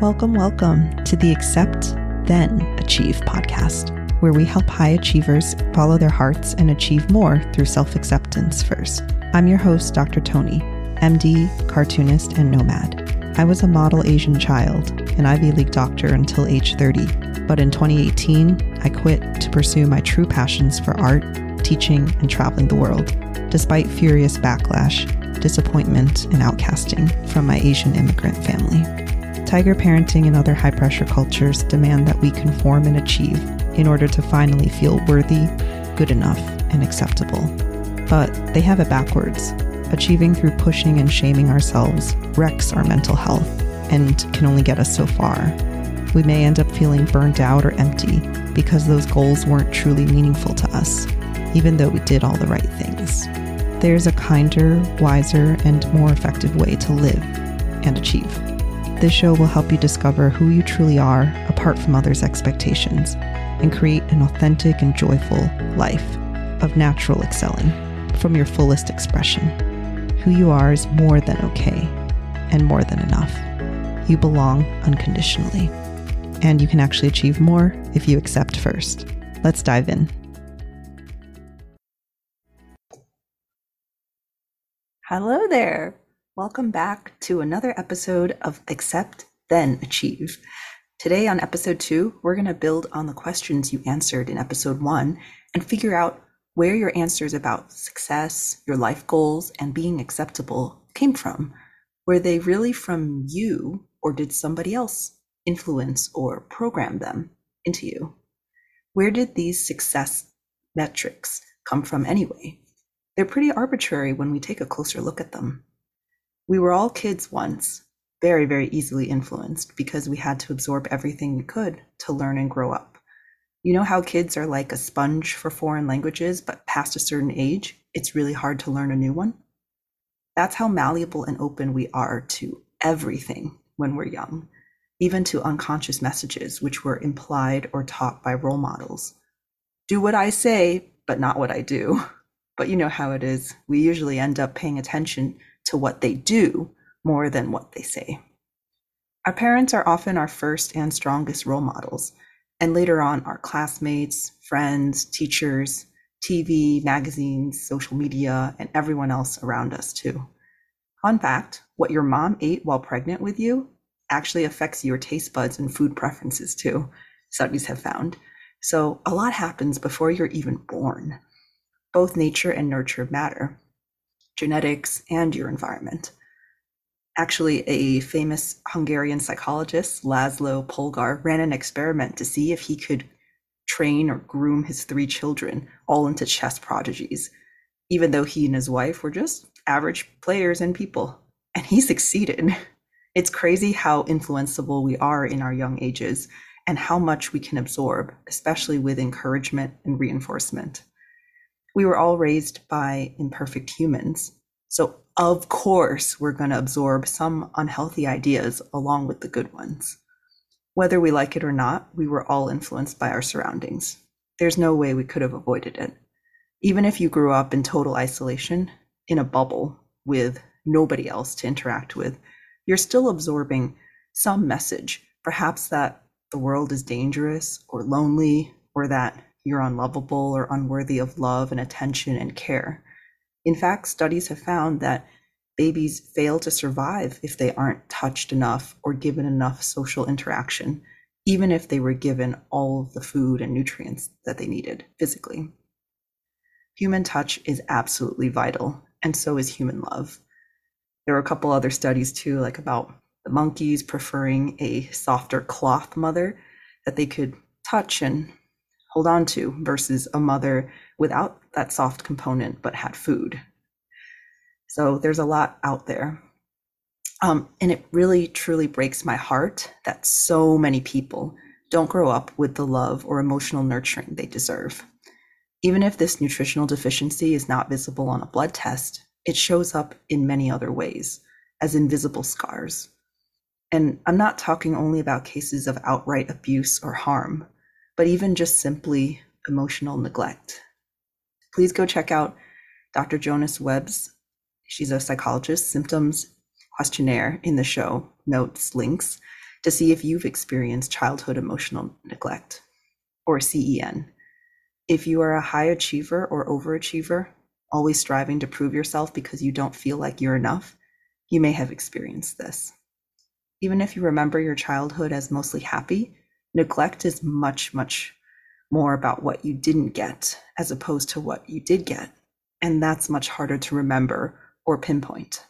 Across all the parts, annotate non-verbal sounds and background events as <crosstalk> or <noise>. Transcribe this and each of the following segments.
Welcome, welcome to the Accept, Then Achieve podcast, where we help high achievers follow their hearts and achieve more through self acceptance first. I'm your host, Dr. Toni, MD, cartoonist, and nomad. I was a model Asian child, an Ivy League doctor until age 30, but in 2018, I quit to pursue my true passions for art, teaching, and traveling the world, despite furious backlash, disappointment, and outcasting from my Asian immigrant family. Tiger parenting and other high pressure cultures demand that we conform and achieve in order to finally feel worthy, good enough, and acceptable. But they have it backwards. Achieving through pushing and shaming ourselves wrecks our mental health and can only get us so far. We may end up feeling burnt out or empty because those goals weren't truly meaningful to us, even though we did all the right things. There's a kinder, wiser, and more effective way to live and achieve. This show will help you discover who you truly are apart from others' expectations and create an authentic and joyful life of natural excelling from your fullest expression. Who you are is more than okay and more than enough. You belong unconditionally. And you can actually achieve more if you accept first. Let's dive in. Hello there. Welcome back to another episode of Accept, Then Achieve. Today, on episode two, we're going to build on the questions you answered in episode one and figure out where your answers about success, your life goals, and being acceptable came from. Were they really from you, or did somebody else influence or program them into you? Where did these success metrics come from anyway? They're pretty arbitrary when we take a closer look at them. We were all kids once, very, very easily influenced because we had to absorb everything we could to learn and grow up. You know how kids are like a sponge for foreign languages, but past a certain age, it's really hard to learn a new one? That's how malleable and open we are to everything when we're young, even to unconscious messages which were implied or taught by role models. Do what I say, but not what I do. But you know how it is. We usually end up paying attention to what they do more than what they say. Our parents are often our first and strongest role models, and later on, our classmates, friends, teachers, TV, magazines, social media, and everyone else around us, too. Fun fact what your mom ate while pregnant with you actually affects your taste buds and food preferences, too, studies have found. So, a lot happens before you're even born. Both nature and nurture matter genetics, and your environment. Actually, a famous Hungarian psychologist, Laszlo Polgar, ran an experiment to see if he could train or groom his three children all into chess prodigies, even though he and his wife were just average players and people. And he succeeded. <laughs> It's crazy how influenceable we are in our young ages and how much we can absorb, especially with encouragement and reinforcement we were all raised by imperfect humans. So, of course, we're going to absorb some unhealthy ideas along with the good ones. Whether we like it or not, we were all influenced by our surroundings. There's no way we could have avoided it. Even if you grew up in total isolation, in a bubble with nobody else to interact with, you're still absorbing some message, perhaps that the world is dangerous or lonely, or that you're unlovable or unworthy of love and attention and care. In fact, studies have found that babies fail to survive if they aren't touched enough or given enough social interaction, even if they were given all of the food and nutrients that they needed physically. Human touch is absolutely vital, and so is human love. There are a couple other studies too, like about the monkeys preferring a softer cloth mother that they could touch and hold on to versus a mother without that soft component but had food. So there's a lot out there. Um, and it really truly breaks my heart that so many people don't grow up with the love or emotional nurturing they deserve. Even if this nutritional deficiency is not visible on a blood test, it shows up in many other ways as invisible scars. And I'm not talking only about cases of outright abuse or harm but even just simply emotional neglect. Please go check out Dr. Jonice Webb's, she's a psychologist, symptoms questionnaire in the show notes links. to see if you've experienced childhood emotional neglect or CEN. If you are a high achiever or overachiever, always striving to prove yourself because you don't feel like you're enough, you may have experienced this. Even if you remember your childhood as mostly happy, neglect is much, much more about what you didn't get as opposed to what you did get. And that's much harder to remember or pinpoint.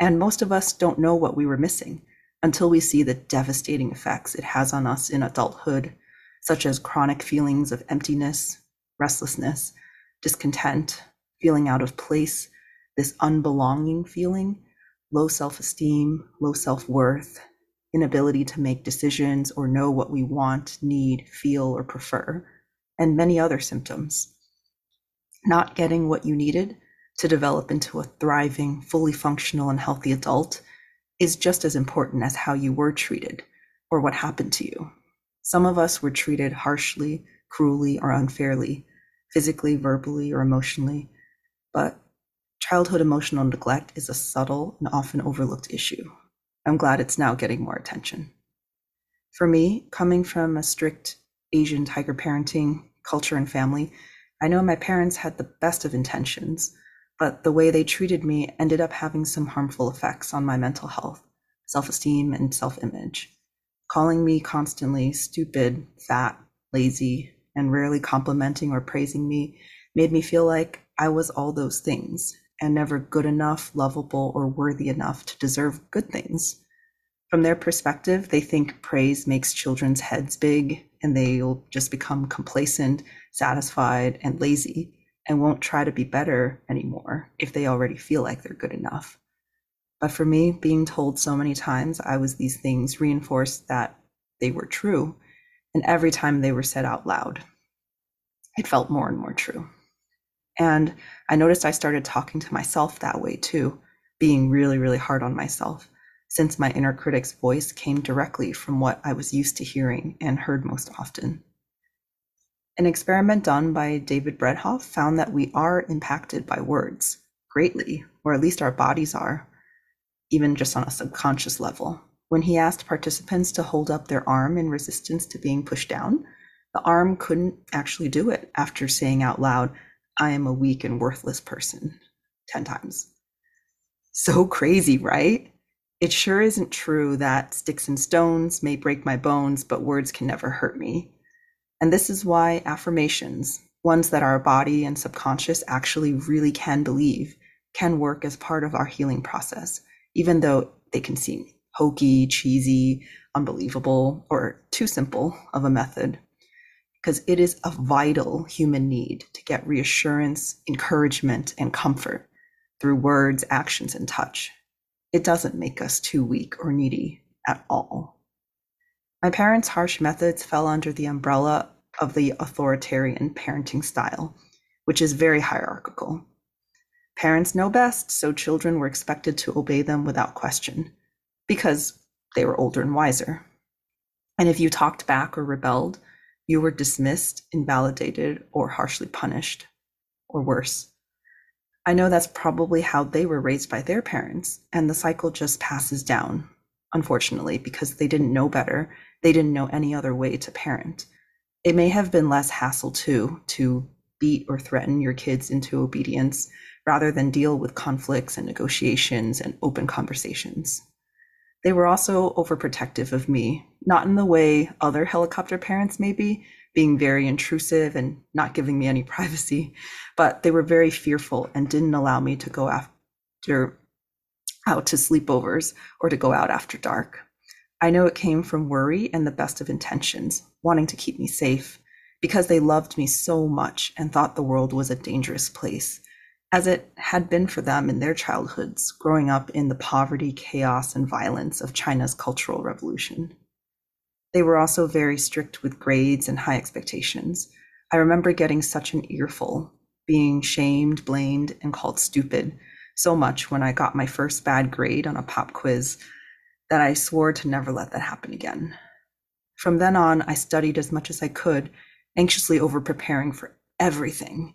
And most of us don't know what we were missing until we see the devastating effects it has on us in adulthood, such as chronic feelings of emptiness, restlessness, discontent, feeling out of place, this unbelonging feeling, low self esteem, low self worth, inability to make decisions or know what we want, need, feel, or prefer, and many other symptoms. Not getting what you needed to develop into a thriving, fully functional, and healthy adult is just as important as how you were treated or what happened to you. Some of us were treated harshly, cruelly, or unfairly, physically, verbally, or emotionally, but childhood emotional neglect is a subtle and often overlooked issue. I'm glad it's now getting more attention. For me, coming from a strict Asian tiger parenting culture and family, I know my parents had the best of intentions, but the way they treated me ended up having some harmful effects on my mental health, self esteem, and self image. Calling me constantly stupid, fat, lazy, and rarely complimenting or praising me made me feel like I was all those things and never good enough, lovable, or worthy enough to deserve good things. From their perspective, they think praise makes children's heads big and they'll just become complacent, satisfied, and lazy and won't try to be better anymore if they already feel like they're good enough. But for me, being told so many times I was these things reinforced that they were true. And every time they were said out loud, it felt more and more true. And I noticed I started talking to myself that way too, being really, really hard on myself, since my inner critic's voice came directly from what I was used to hearing and heard most often. An experiment done by David Bredehoft found that we are impacted by words greatly, or at least our bodies are, even just on a subconscious level. When he asked participants to hold up their arm in resistance to being pushed down, the arm couldn't actually do it after saying out loud, I am a weak and worthless person 10 times. So <laughs> crazy, right? It sure isn't true that sticks and stones may break my bones, but words can never hurt me. And this is why affirmations, ones that our body and subconscious actually really can believe, can work as part of our healing process, even though they can seem hokey, cheesy, unbelievable, or too simple of a method. Because it is a vital human need to get reassurance, encouragement, and comfort through words, actions, and touch. It doesn't make us too weak or needy at all. My parents' harsh methods fell under the umbrella of the authoritarian parenting style, which is very hierarchical. Parents know best, so children were expected to obey them without question, because they were older and wiser. And if you talked back or rebelled, you were dismissed, invalidated, or harshly punished, or worse. I know that's probably how they were raised by their parents, and the cycle just passes down, unfortunately, because they didn't know better they didn't know any other way to parent. It may have been less hassle too to beat or threaten your kids into obedience rather than deal with conflicts and negotiations and open conversations. They were also overprotective of me, not in the way other helicopter parents may be, being very intrusive and not giving me any <laughs> privacy, but they were very fearful and didn't allow me to go after out to sleepovers or to go out after dark. I know it came from worry and the best of intentions, wanting to keep me safe, because they loved me so much and thought the world was a dangerous place, as it had been for them in their childhoods, growing up in the poverty, chaos, and violence of China's Cultural Revolution. They were also very strict with grades and high expectations. I remember getting such an earful, being shamed, blamed, and called stupid so much when I got my first bad grade on a pop quiz that I swore to never let that happen again. From then on, I studied as much as I could, anxiously over preparing for everything.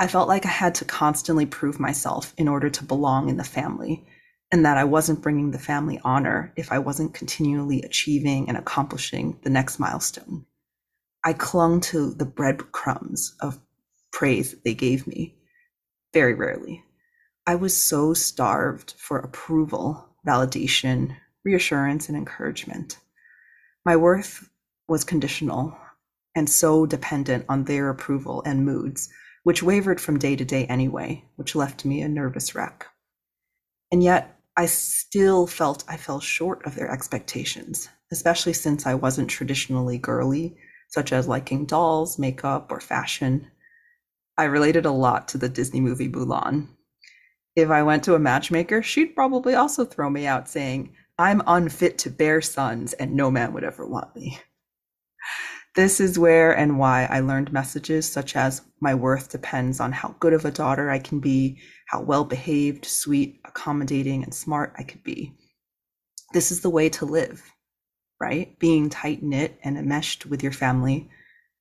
I felt like I had to constantly prove myself in order to belong in the family, and that I wasn't bringing the family honor if I wasn't continually achieving and accomplishing the next milestone. I clung to the breadcrumbs of praise that they gave me very rarely. I was so starved for approval, validation, reassurance, and encouragement. My worth was conditional and so dependent on their approval and moods, which wavered from day to day anyway, which left me a nervous wreck. And yet, I still felt I fell short of their expectations, especially since I wasn't traditionally girly, such as liking dolls, makeup, or fashion. I related a lot to the Disney movie Mulan. If I went to a matchmaker, she'd probably also throw me out saying, I'm unfit to bear sons and no man would ever want me. This is where and why I learned messages such as my worth depends on how good of a daughter I can be, how well behaved, sweet, accommodating, and smart I could be. This is the way to live, right? Being tight knit and enmeshed with your family,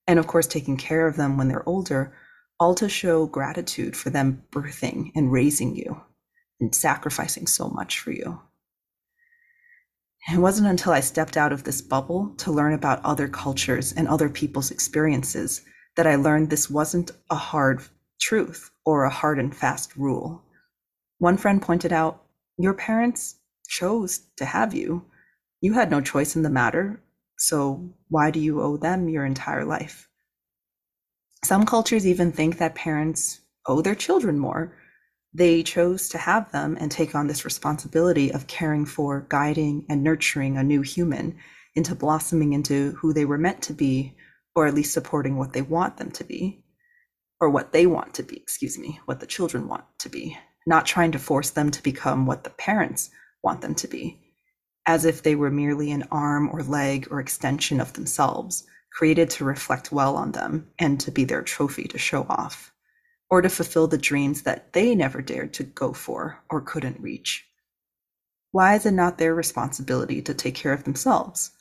and of course, taking care of them when they're older, all to show gratitude for them birthing and raising you and sacrificing so much for you. It wasn't until I stepped out of this bubble to learn about other cultures and other people's experiences that I learned this wasn't a hard truth or a hard and fast rule. One friend pointed out, Your parents chose to have you. You had no choice in the matter, so why do you owe them your entire life? Some cultures even think that parents owe their children more, they chose to have them and take on this responsibility of caring for, guiding, and nurturing a new human into blossoming into who they were meant to be, or at least supporting what they want them to be, or what they want to be, excuse me, what the children want to be, not trying to force them to become what the parents want them to be, as if they were merely an arm or leg or extension of themselves, created to reflect well on them and to be their trophy to show off or to fulfill the dreams that they never dared to go for or couldn't reach? Why is it not their responsibility to take care of themselves?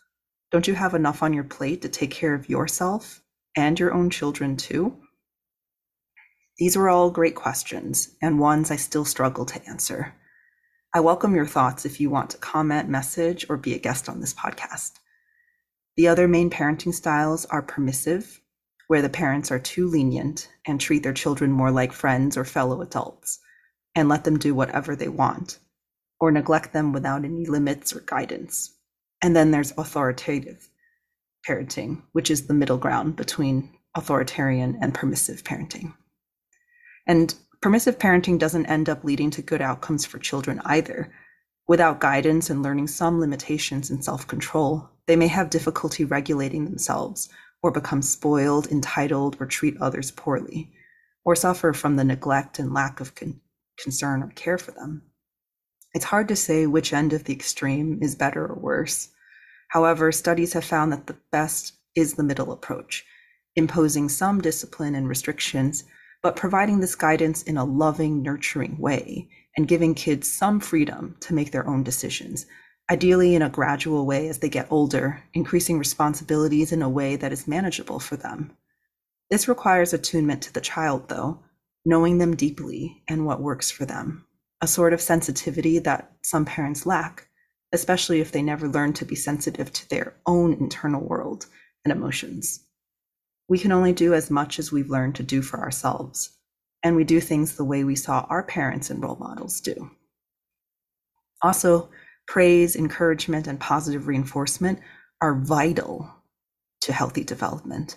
Don't you have enough on your plate to take care of yourself and your own children too? These were all great questions and ones I still struggle to answer. I welcome your thoughts if you want to comment, message, or be a guest on this podcast. The other main parenting styles are permissive, where the parents are too lenient and treat their children more like friends or fellow adults and let them do whatever they want or neglect them without any limits or guidance. And then there's authoritative parenting, which is the middle ground between authoritarian and permissive parenting. And permissive parenting doesn't end up leading to good outcomes for children either. Without guidance and learning some limitations in self control, they may have difficulty regulating themselves or become spoiled, entitled, or treat others poorly, or suffer from the neglect and lack of con- concern or care for them. It's hard to say which end of the extreme is better or worse. However, studies have found that the best is the middle approach, imposing some discipline and restrictions, but providing this guidance in a loving, nurturing way and giving kids some freedom to make their own decisions ideally in a gradual way as they get older, increasing responsibilities in a way that is manageable for them. This requires attunement to the child, though, knowing them deeply and what works for them, a sort of sensitivity that some parents lack, especially if they never learn to be sensitive to their own internal world and emotions. We can only do as much as we've learned to do for ourselves, and we do things the way we saw our parents and role models do. Also, praise, encouragement, and positive reinforcement are vital to healthy development,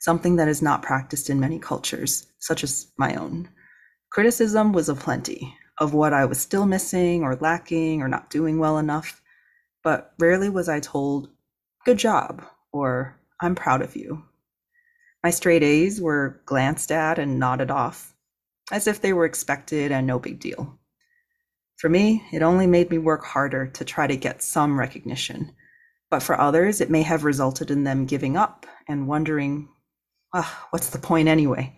something that is not practiced in many cultures, such as my own. Criticism was aplenty of what I was still missing or lacking or not doing well enough, but rarely was I told, Good job, or I'm proud of you. My straight A's were glanced at and nodded off, as if they were expected and no big deal. For me, it only made me work harder to try to get some recognition. But for others, it may have resulted in them giving up and wondering, oh, what's the point anyway?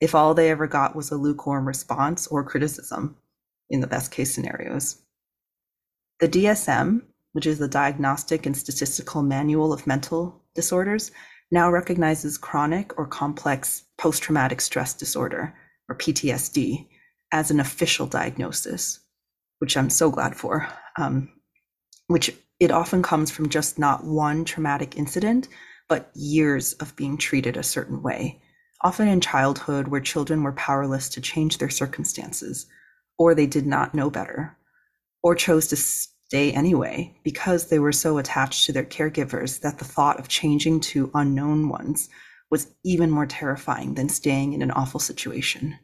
If all they ever got was a lukewarm response or criticism in the best case scenarios. The DSM, which is the Diagnostic and Statistical Manual of Mental Disorders, now recognizes chronic or complex post traumatic stress disorder, or PTSD, as an official diagnosis which I'm so glad for, um, which it often comes from just not one traumatic incident, but years of being treated a certain way, often in childhood where children were powerless to change their circumstances, or they did not know better, or chose to stay anyway because they were so attached to their caregivers that the thought of changing to unknown ones was even more terrifying than staying in an awful situation.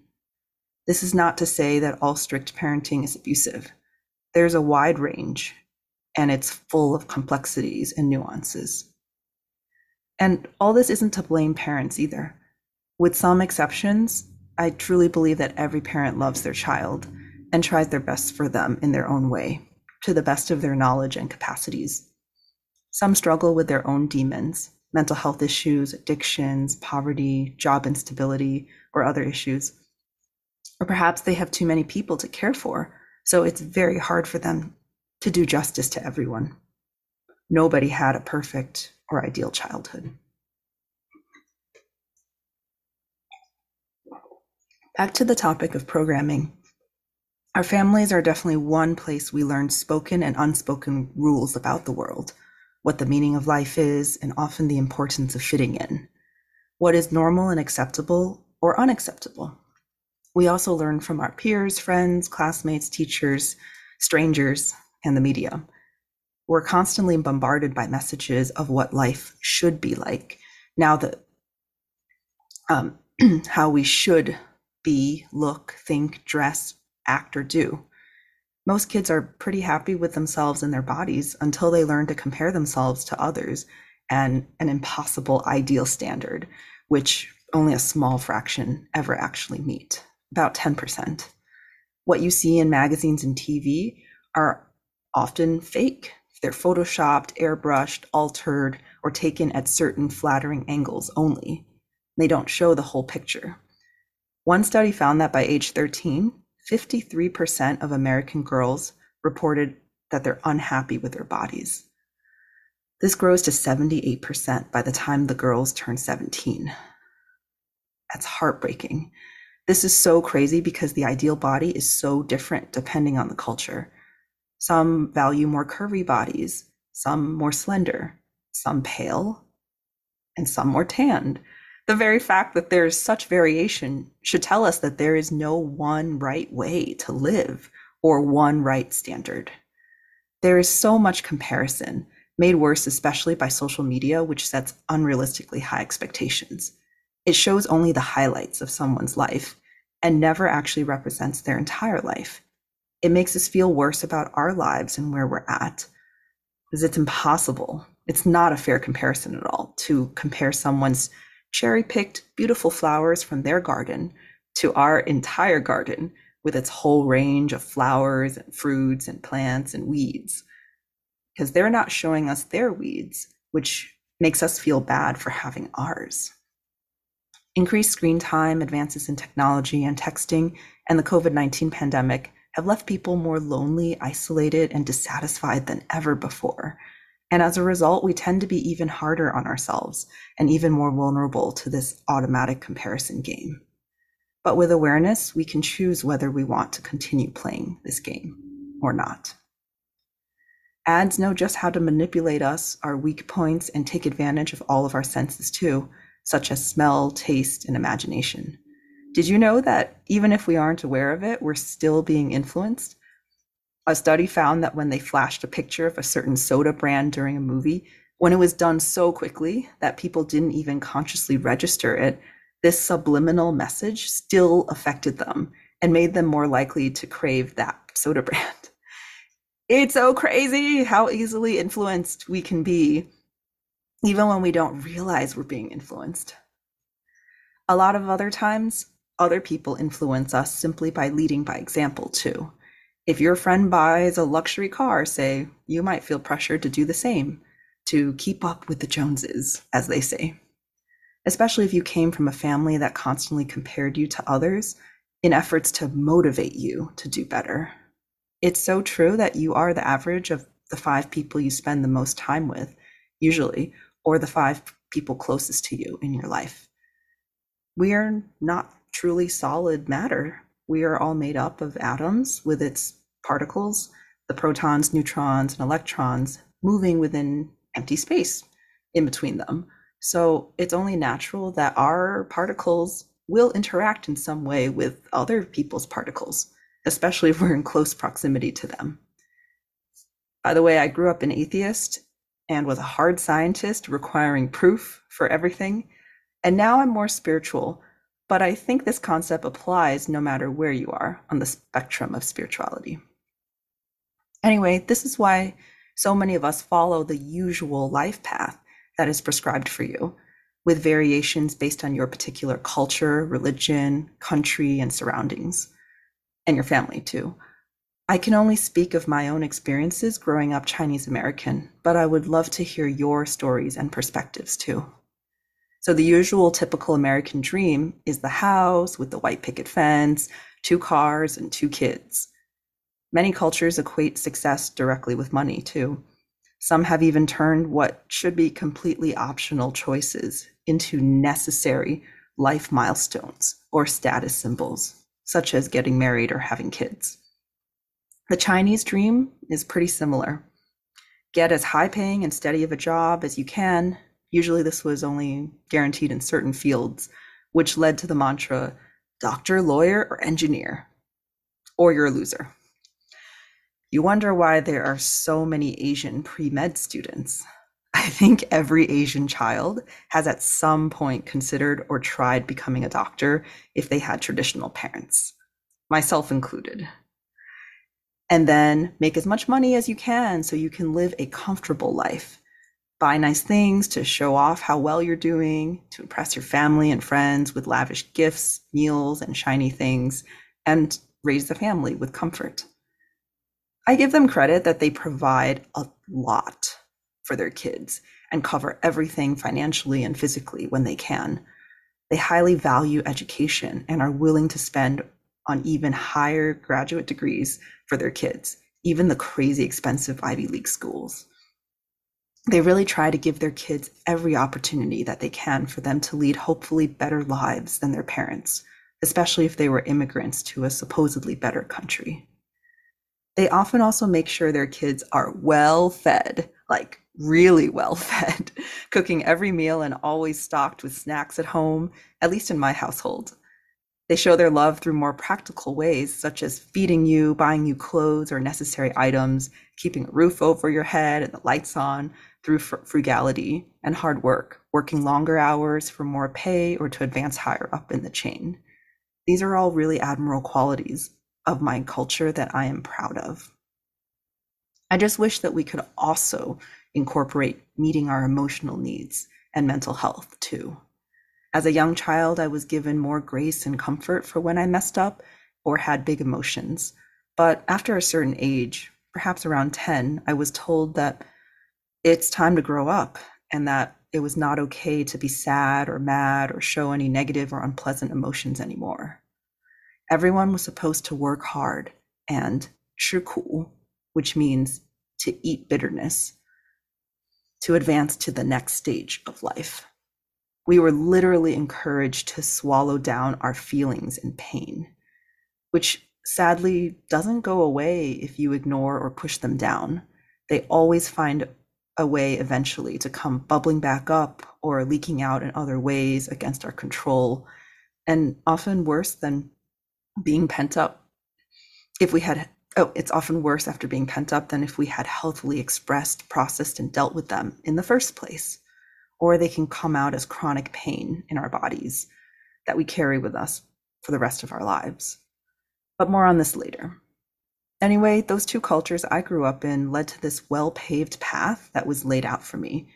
This is not to say that all strict parenting is abusive. There's a wide range, and it's full of complexities and nuances. And all this isn't to blame parents either. With some exceptions, I truly believe that every parent loves their child and tries their best for them in their own way, to the best of their knowledge and capacities. Some struggle with their own demons, mental health issues, addictions, poverty, job instability, or other issues. Or perhaps they have too many people to care for, so it's very hard for them to do justice to everyone. Nobody had a perfect or ideal childhood. Back to the topic of programming. Our families are definitely one place we learn spoken and unspoken rules about the world, what the meaning of life is, and often the importance of fitting in, what is normal and acceptable or unacceptable. We also learn from our peers, friends, classmates, teachers, strangers, and the media. We're constantly bombarded by messages of what life should be like. Now that um, <clears throat> how we should be, look, think, dress, act, or do. Most kids are pretty happy with themselves and their bodies until they learn to compare themselves to others and an impossible ideal standard, which only a small fraction ever actually meet, about 10%. What you see in magazines and TV are often fake. They're photoshopped, airbrushed, altered, or taken at certain flattering angles only. They don't show the whole picture. One study found that by age 13, 53% of American girls reported that they're unhappy with their bodies. This grows to 78% by the time the girls turn 17. That's heartbreaking. This is so crazy because the ideal body is so different depending on the culture. Some value more curvy bodies, some more slender, some pale, and some more tanned. The very fact that there's such variation should tell us that there is no one right way to live or one right standard. There is so much comparison, made worse especially by social media, which sets unrealistically high expectations. It shows only the highlights of someone's life and never actually represents their entire life it makes us feel worse about our lives and where we're at because it's impossible. It's not a fair comparison at all to compare someone's cherry picked beautiful flowers from their garden to our entire garden with its whole range of flowers and fruits and plants and weeds. Because they're not showing us their weeds, which makes us feel bad for having ours. Increased screen time, advances in technology and texting, and the COVID 19 pandemic have left people more lonely, isolated, and dissatisfied than ever before. And as a result, we tend to be even harder on ourselves and even more vulnerable to this automatic comparison game. But with awareness, we can choose whether we want to continue playing this game or not. Ads know just how to manipulate us, our weak points, and take advantage of all of our senses too, such as smell, taste, and imagination. Did you know that even if we aren't aware of it, we're still being influenced? A study found that when they flashed a picture of a certain soda brand during a movie, when it was done so quickly that people didn't even consciously register it, this subliminal message still affected them and made them more likely to crave that soda <laughs> brand. It's so crazy how easily influenced we can be, even when we don't realize we're being influenced. A lot of other times, other people influence us simply by leading by example, too. If your friend buys a luxury car, say, you might feel pressured to do the same, to keep up with the Joneses, as they say. Especially if you came from a family that constantly compared you to others in efforts to motivate you to do better. It's so true that you are the average of the five people you spend the most time with, usually, or the five people closest to you in your life. We are not truly solid matter. We are all made up of atoms with its particles, the protons, neutrons, and electrons moving within empty space in between them. So it's only natural that our particles will interact in some way with other people's particles, especially if we're in close proximity to them. By the way, I grew up an atheist and was a hard scientist requiring proof for everything. And now I'm more spiritual, but I think this concept applies no matter where you are on the spectrum of spirituality. Anyway, this is why so many of us follow the usual life path that is prescribed for you, with variations based on your particular culture, religion, country, and surroundings, and your family too. I can only speak of my own experiences growing up Chinese American, but I would love to hear your stories and perspectives too. So, the usual typical American dream is the house with the white picket fence, two cars, and two kids. Many cultures equate success directly with money too. Some have even turned what should be completely optional choices into necessary life milestones or status symbols, such as getting married or having kids. The Chinese dream is pretty similar. Get as high paying and steady of a job as you can. Usually, this was only guaranteed in certain fields, which led to the mantra doctor, lawyer, or engineer, or you're a loser. You wonder why there are so many Asian pre med students. I think every Asian child has at some point considered or tried becoming a doctor if they had traditional parents, myself included. And then make as much money as you can so you can live a comfortable life. Buy nice things to show off how well you're doing, to impress your family and friends with lavish gifts, meals, and shiny things, and raise the family with comfort. I give them credit that they provide a lot for their kids and cover everything financially and physically when they can. They highly value education and are willing to spend on even higher graduate degrees for their kids, even the crazy expensive Ivy League schools. They really try to give their kids every opportunity that they can for them to lead hopefully better lives than their parents, especially if they were immigrants to a supposedly better country. They often also make sure their kids are well fed, like really well <laughs> fed, cooking every meal and always stocked with snacks at home, at least in my household. They show their love through more practical ways, such as feeding you, buying you clothes or necessary items, keeping a roof over your head and the lights on, through fr- frugality and hard work, working longer hours for more pay or to advance higher up in the chain. These are all really admirable qualities of my culture that I am proud of. I just wish that we could also incorporate meeting our emotional needs and mental health too. As a young child, I was given more grace and comfort for when I messed up or had big emotions. But after a certain age, perhaps around 10, I was told that it's time to grow up and that it was not okay to be sad or mad or show any negative or unpleasant emotions anymore everyone was supposed to work hard and 吃苦, which means to eat bitterness, to advance to the next stage of life. We were literally encouraged to swallow down our feelings and pain, which sadly doesn't go away if you ignore or push them down. They always find a way eventually to come bubbling back up or leaking out in other ways against our control, and often worse than being pent up. If we had, oh, it's often worse after being pent up than if we had healthily expressed, processed, and dealt with them in the first place. Or they can come out as chronic pain in our bodies that we carry with us for the rest of our lives. But more on this later. Anyway, those two cultures I grew up in led to this well paved path that was laid out for me.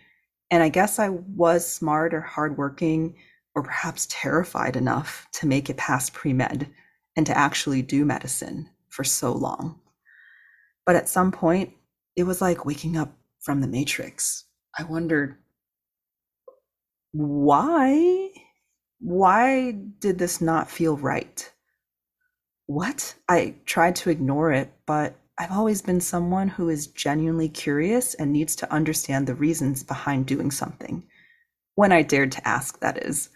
And I guess I was smart or hardworking or perhaps terrified enough to make it past pre med and to actually do medicine for so long. But at some point, it was like waking up from the matrix. I wondered why why did this not feel right? What? I tried to ignore it, but I've always been someone who is genuinely curious and needs to understand the reasons behind doing something. When I dared to ask, that is.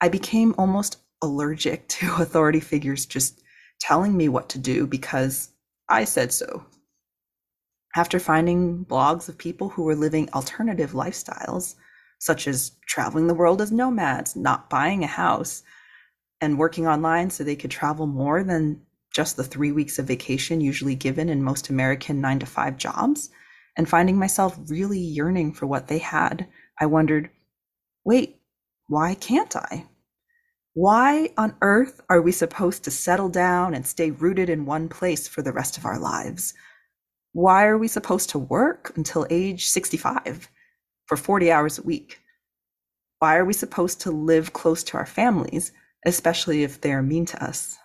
I became almost allergic <laughs> to authority figures just telling me what to do because I said so. After finding blogs of people who were living alternative lifestyles, such as traveling the world as nomads, not buying a house, and working online so they could travel more than just the three weeks of vacation usually given in most American nine to five jobs, and finding myself really yearning for what they had, I wondered, wait, why can't I? Why on earth are we supposed to settle down and stay rooted in one place for the rest of our lives? Why are we supposed to work until age 65 for 40 hours a week? Why are we supposed to live close to our families, especially if they're mean to us?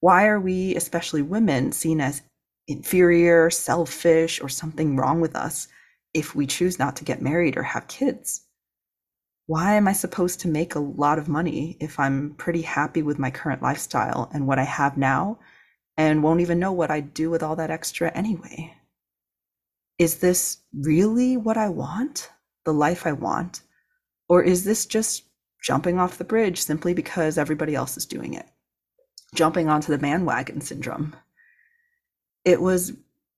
Why are we, especially women, seen as inferior, selfish, or something wrong with us if we choose not to get married or have kids? why am I supposed to make a lot of money if I'm pretty happy with my current lifestyle and what I have now and won't even know what I'd do with all that extra anyway? Is this really what I want? The life I want? Or is this just jumping off the bridge simply because everybody else is doing it? Jumping onto the bandwagon syndrome. It was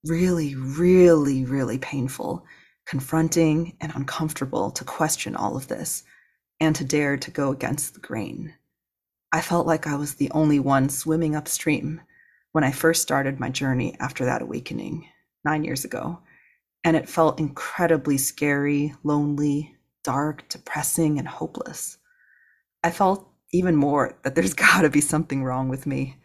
really, really, really painful confronting and uncomfortable to question all of this and to dare to go against the grain. I felt like I was the only one swimming upstream when I first started my journey after that awakening nine years ago. And it felt incredibly scary, lonely, dark, depressing, and hopeless. I felt even more that there's <laughs> got to be something wrong with me.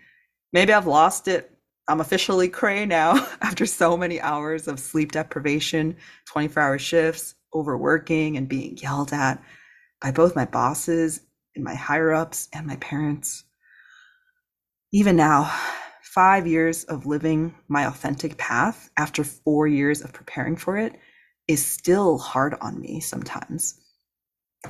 Maybe I've lost it I'm officially cray now <laughs> after so many hours of sleep deprivation, 24 hour shifts, overworking, and being yelled at by both my bosses and my higher ups and my parents. Even now, five years of living my authentic path after four years of preparing for it is still hard on me sometimes.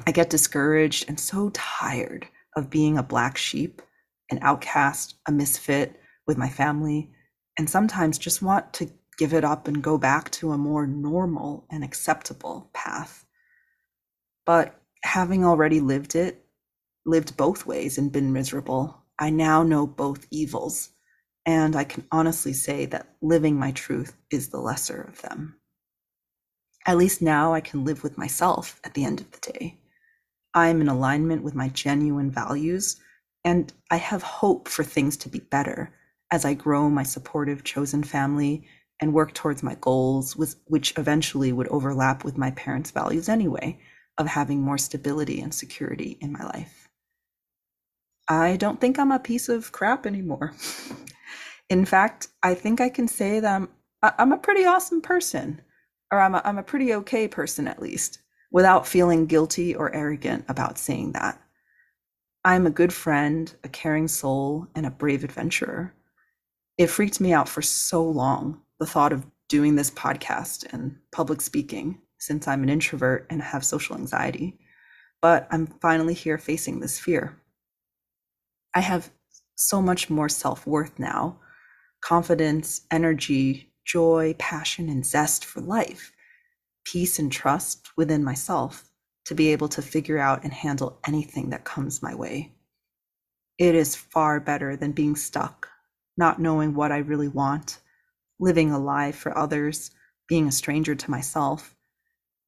I get discouraged and so tired of being a black sheep, an outcast, a misfit with my family, and sometimes just want to give it up and go back to a more normal and acceptable path. But having already lived it, lived both ways and been miserable, I now know both evils. And I can honestly say that living my truth is the lesser of them. At least now I can live with myself at the end of the day. I'm in alignment with my genuine values, and I have hope for things to be better as I grow my supportive chosen family and work towards my goals, which eventually would overlap with my parents' values anyway, of having more stability and security in my life. I don't think I'm a piece of crap anymore. <laughs> in fact, I think I can say that I'm, I'm a pretty awesome person, or I'm a, I'm a pretty okay person at least, without feeling guilty or arrogant about saying that. I'm a good friend, a caring soul, and a brave adventurer it freaked me out for so long the thought of doing this podcast and public speaking since I'm an introvert and have social anxiety. But I'm finally here facing this fear. I have so much more self worth now. Confidence, energy, joy, passion, and zest for life, peace and trust within myself to be able to figure out and handle anything that comes my way. It is far better than being stuck not knowing what I really want, living a lie for others, being a stranger to myself,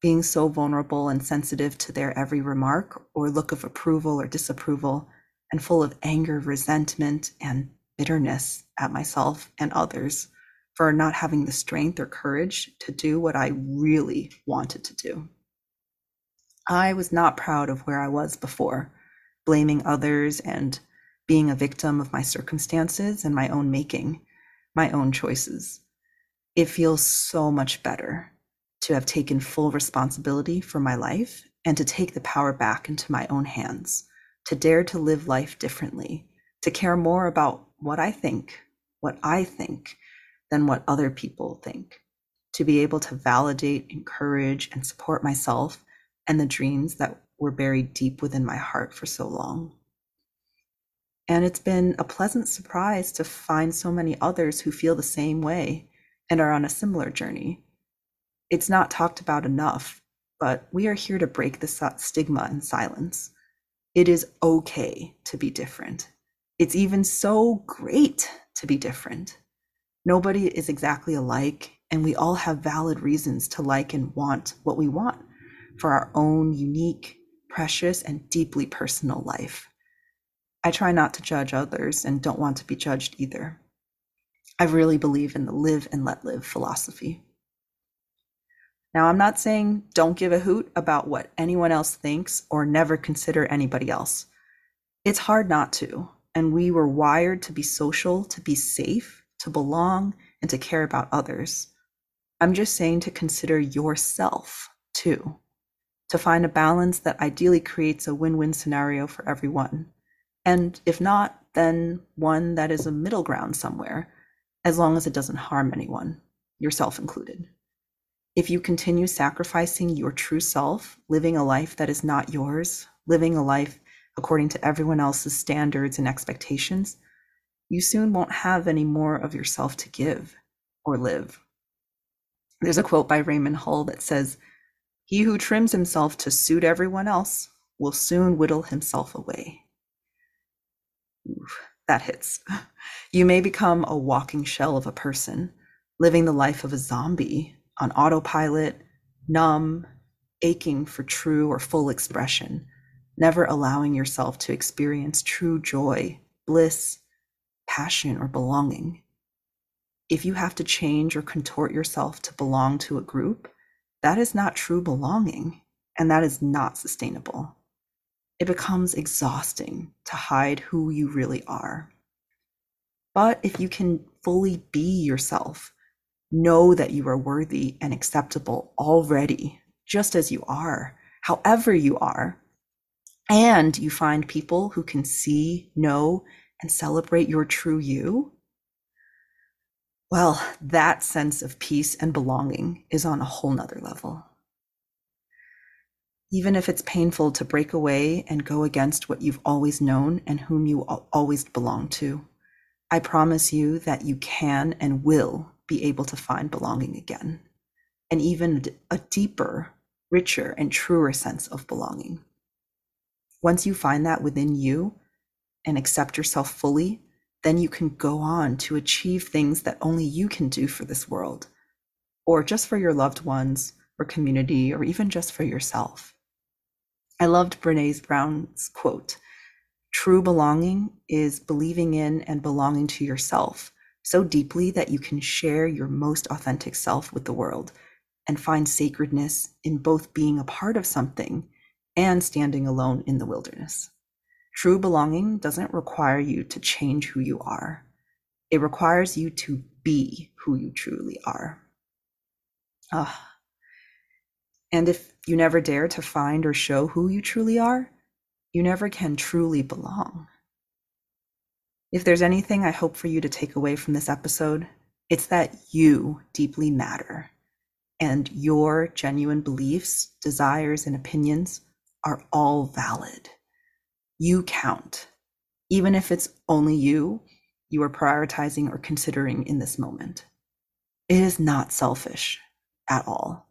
being so vulnerable and sensitive to their every remark or look of approval or disapproval, and full of anger, resentment, and bitterness at myself and others for not having the strength or courage to do what I really wanted to do. I was not proud of where I was before, blaming others and being a victim of my circumstances and my own making, my own choices. It feels so much better to have taken full responsibility for my life and to take the power back into my own hands, to dare to live life differently, to care more about what I think, what I think, than what other people think, to be able to validate, encourage, and support myself and the dreams that were buried deep within my heart for so long. And it's been a pleasant surprise to find so many others who feel the same way and are on a similar journey. It's not talked about enough, but we are here to break the stigma and silence. It is okay to be different. It's even so great to be different. Nobody is exactly alike, and we all have valid reasons to like and want what we want for our own unique, precious, and deeply personal life. I try not to judge others and don't want to be judged either. I really believe in the live and let live philosophy. Now, I'm not saying don't give a hoot about what anyone else thinks or never consider anybody else. It's hard not to, and we were wired to be social, to be safe, to belong, and to care about others. I'm just saying to consider yourself too, to find a balance that ideally creates a win win scenario for everyone. And if not, then one that is a middle ground somewhere, as long as it doesn't harm anyone, yourself included. If you continue sacrificing your true self, living a life that is not yours, living a life according to everyone else's standards and expectations, you soon won't have any more of yourself to give or live. There's a quote by Raymond Hull that says, He who trims himself to suit everyone else will soon whittle himself away. Oof, that hits. <laughs> You may become a walking shell of a person, living the life of a zombie on autopilot, numb, aching for true or full expression, never allowing yourself to experience true joy, bliss, passion, or belonging. If you have to change or contort yourself to belong to a group, that is not true belonging, and that is not sustainable. It becomes exhausting to hide who you really are. But if you can fully be yourself, know that you are worthy and acceptable already, just as you are, however you are, and you find people who can see, know, and celebrate your true you, well, that sense of peace and belonging is on a whole nother level. Even if it's painful to break away and go against what you've always known and whom you always belong to, I promise you that you can and will be able to find belonging again, and even a deeper, richer, and truer sense of belonging. Once you find that within you and accept yourself fully, then you can go on to achieve things that only you can do for this world, or just for your loved ones, or community, or even just for yourself. I loved Brene Brown's quote True belonging is believing in and belonging to yourself so deeply that you can share your most authentic self with the world and find sacredness in both being a part of something and standing alone in the wilderness. True belonging doesn't require you to change who you are, it requires you to be who you truly are. Ah. And if you never dare to find or show who you truly are, you never can truly belong. If there's anything I hope for you to take away from this episode, it's that you deeply matter and your genuine beliefs, desires, and opinions are all valid. You count, even if it's only you you are prioritizing or considering in this moment. It is not selfish at all.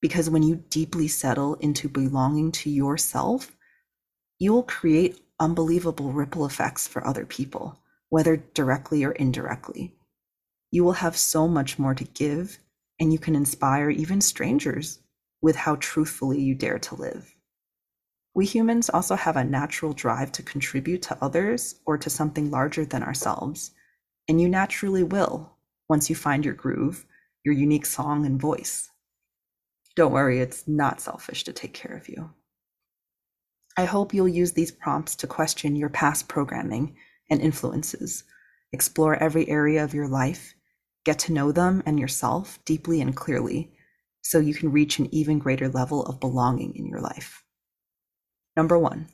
Because when you deeply settle into belonging to yourself, you will create unbelievable ripple effects for other people, whether directly or indirectly. You will have so much more to give, and you can inspire even strangers with how truthfully you dare to live. We humans also have a natural drive to contribute to others or to something larger than ourselves, and you naturally will once you find your groove, your unique song and voice. Don't worry, it's not selfish to take care of you. I hope you'll use these prompts to question your past programming and influences, explore every area of your life, get to know them and yourself deeply and clearly so you can reach an even greater level of belonging in your life. Number one,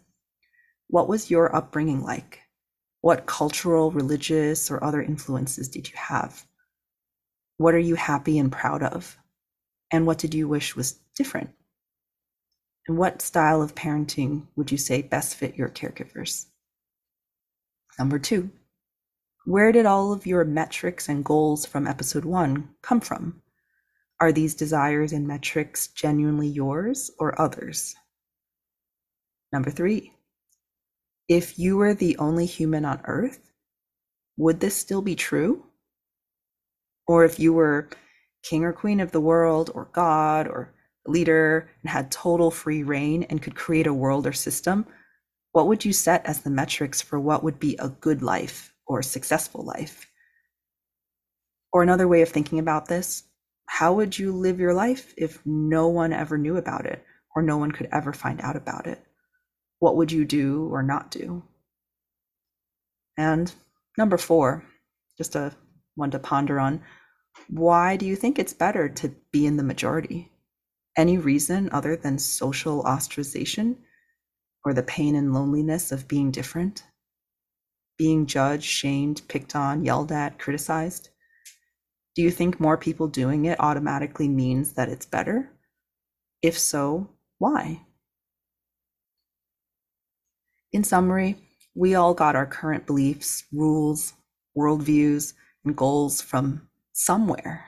what was your upbringing like? What cultural, religious, or other influences did you have? What are you happy and proud of? And what did you wish was different? And what style of parenting would you say best fit your caregivers? Number two, where did all of your metrics and goals from episode one come from? Are these desires and metrics genuinely yours or others? Number three, if you were the only human on earth, would this still be true? Or if you were king or queen of the world, or God, or leader, and had total free reign and could create a world or system, what would you set as the metrics for what would be a good life or successful life? Or another way of thinking about this, how would you live your life if no one ever knew about it or no one could ever find out about it? What would you do or not do? And number four, just a one to ponder on, why do you think it's better to be in the majority? Any reason other than social ostracization or the pain and loneliness of being different? Being judged, shamed, picked on, yelled at, criticized? Do you think more people doing it automatically means that it's better? If so, why? In summary, we all got our current beliefs, rules, worldviews, and goals from somewhere.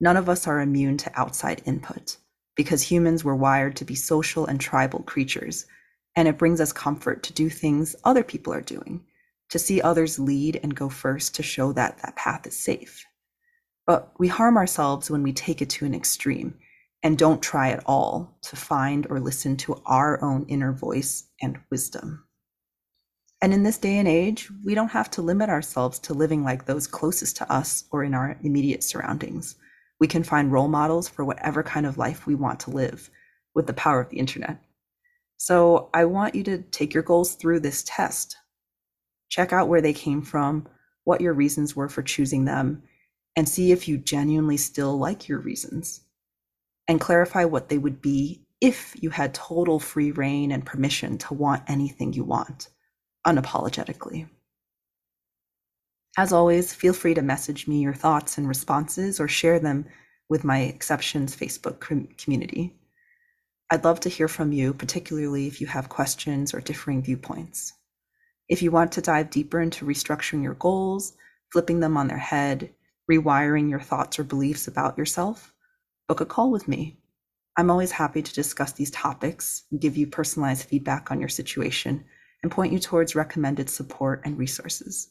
None of us are immune to outside input because humans were wired to be social and tribal creatures, and it brings us comfort to do things other people are doing, to see others lead and go first to show that that path is safe. But we harm ourselves when we take it to an extreme and don't try at all to find or listen to our own inner voice and wisdom. And in this day and age, we don't have to limit ourselves to living like those closest to us or in our immediate surroundings. We can find role models for whatever kind of life we want to live with the power of the internet. So I want you to take your goals through this test. Check out where they came from, what your reasons were for choosing them, and see if you genuinely still like your reasons. And clarify what they would be if you had total free reign and permission to want anything you want, unapologetically. As always, feel free to message me your thoughts and responses or share them with my Acceptsians Facebook community. I'd love to hear from you, particularly if you have questions or differing viewpoints. If you want to dive deeper into restructuring your goals, flipping them on their head, rewiring your thoughts or beliefs about yourself, book a call with me. I'm always happy to discuss these topics, give you personalized feedback on your situation, and point you towards recommended support and resources.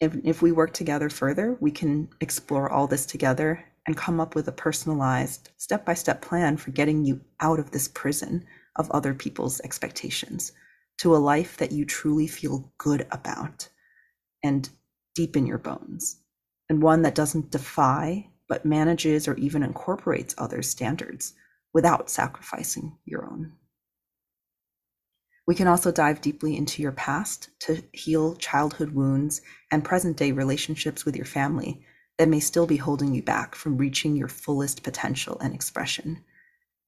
If, if we work together further, we can explore all this together and come up with a personalized, step by step plan for getting you out of this prison of other people's expectations to a life that you truly feel good about and deep in your bones and one that doesn't defy but manages or even incorporates others' standards without sacrificing your own. We can also dive deeply into your past to heal childhood wounds and present day relationships with your family that may still be holding you back from reaching your fullest potential and expression,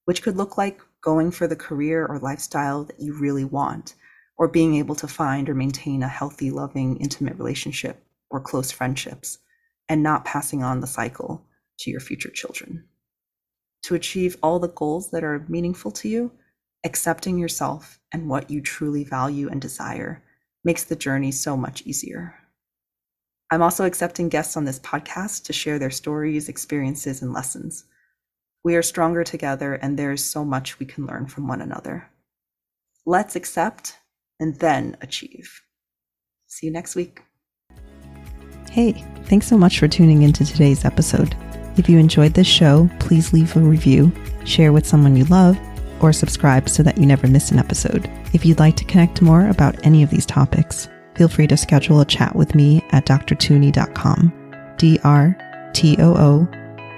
which could look like going for the career or lifestyle that you really want, or being able to find or maintain a healthy, loving, intimate relationship or close friendships and not passing on the cycle to your future children. To achieve all the goals that are meaningful to you, accepting yourself and what you truly value and desire makes the journey so much easier. I'm also accepting guests on this podcast to share their stories, experiences, and lessons. We are stronger together, and there is so much we can learn from one another. Let's accept and then achieve. See you next week. Hey, thanks so much for tuning into today's episode. If you enjoyed this show, please leave a review, share with someone you love, or subscribe so that you never miss an episode. If you'd like to connect more about any of these topics, feel free to schedule a chat with me at drtooni.com, D R T O O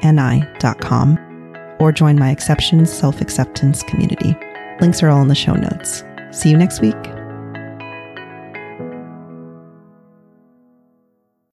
N I.com, or join my Acceptsians Self Acceptance community. Links are all in the show notes. See you next week.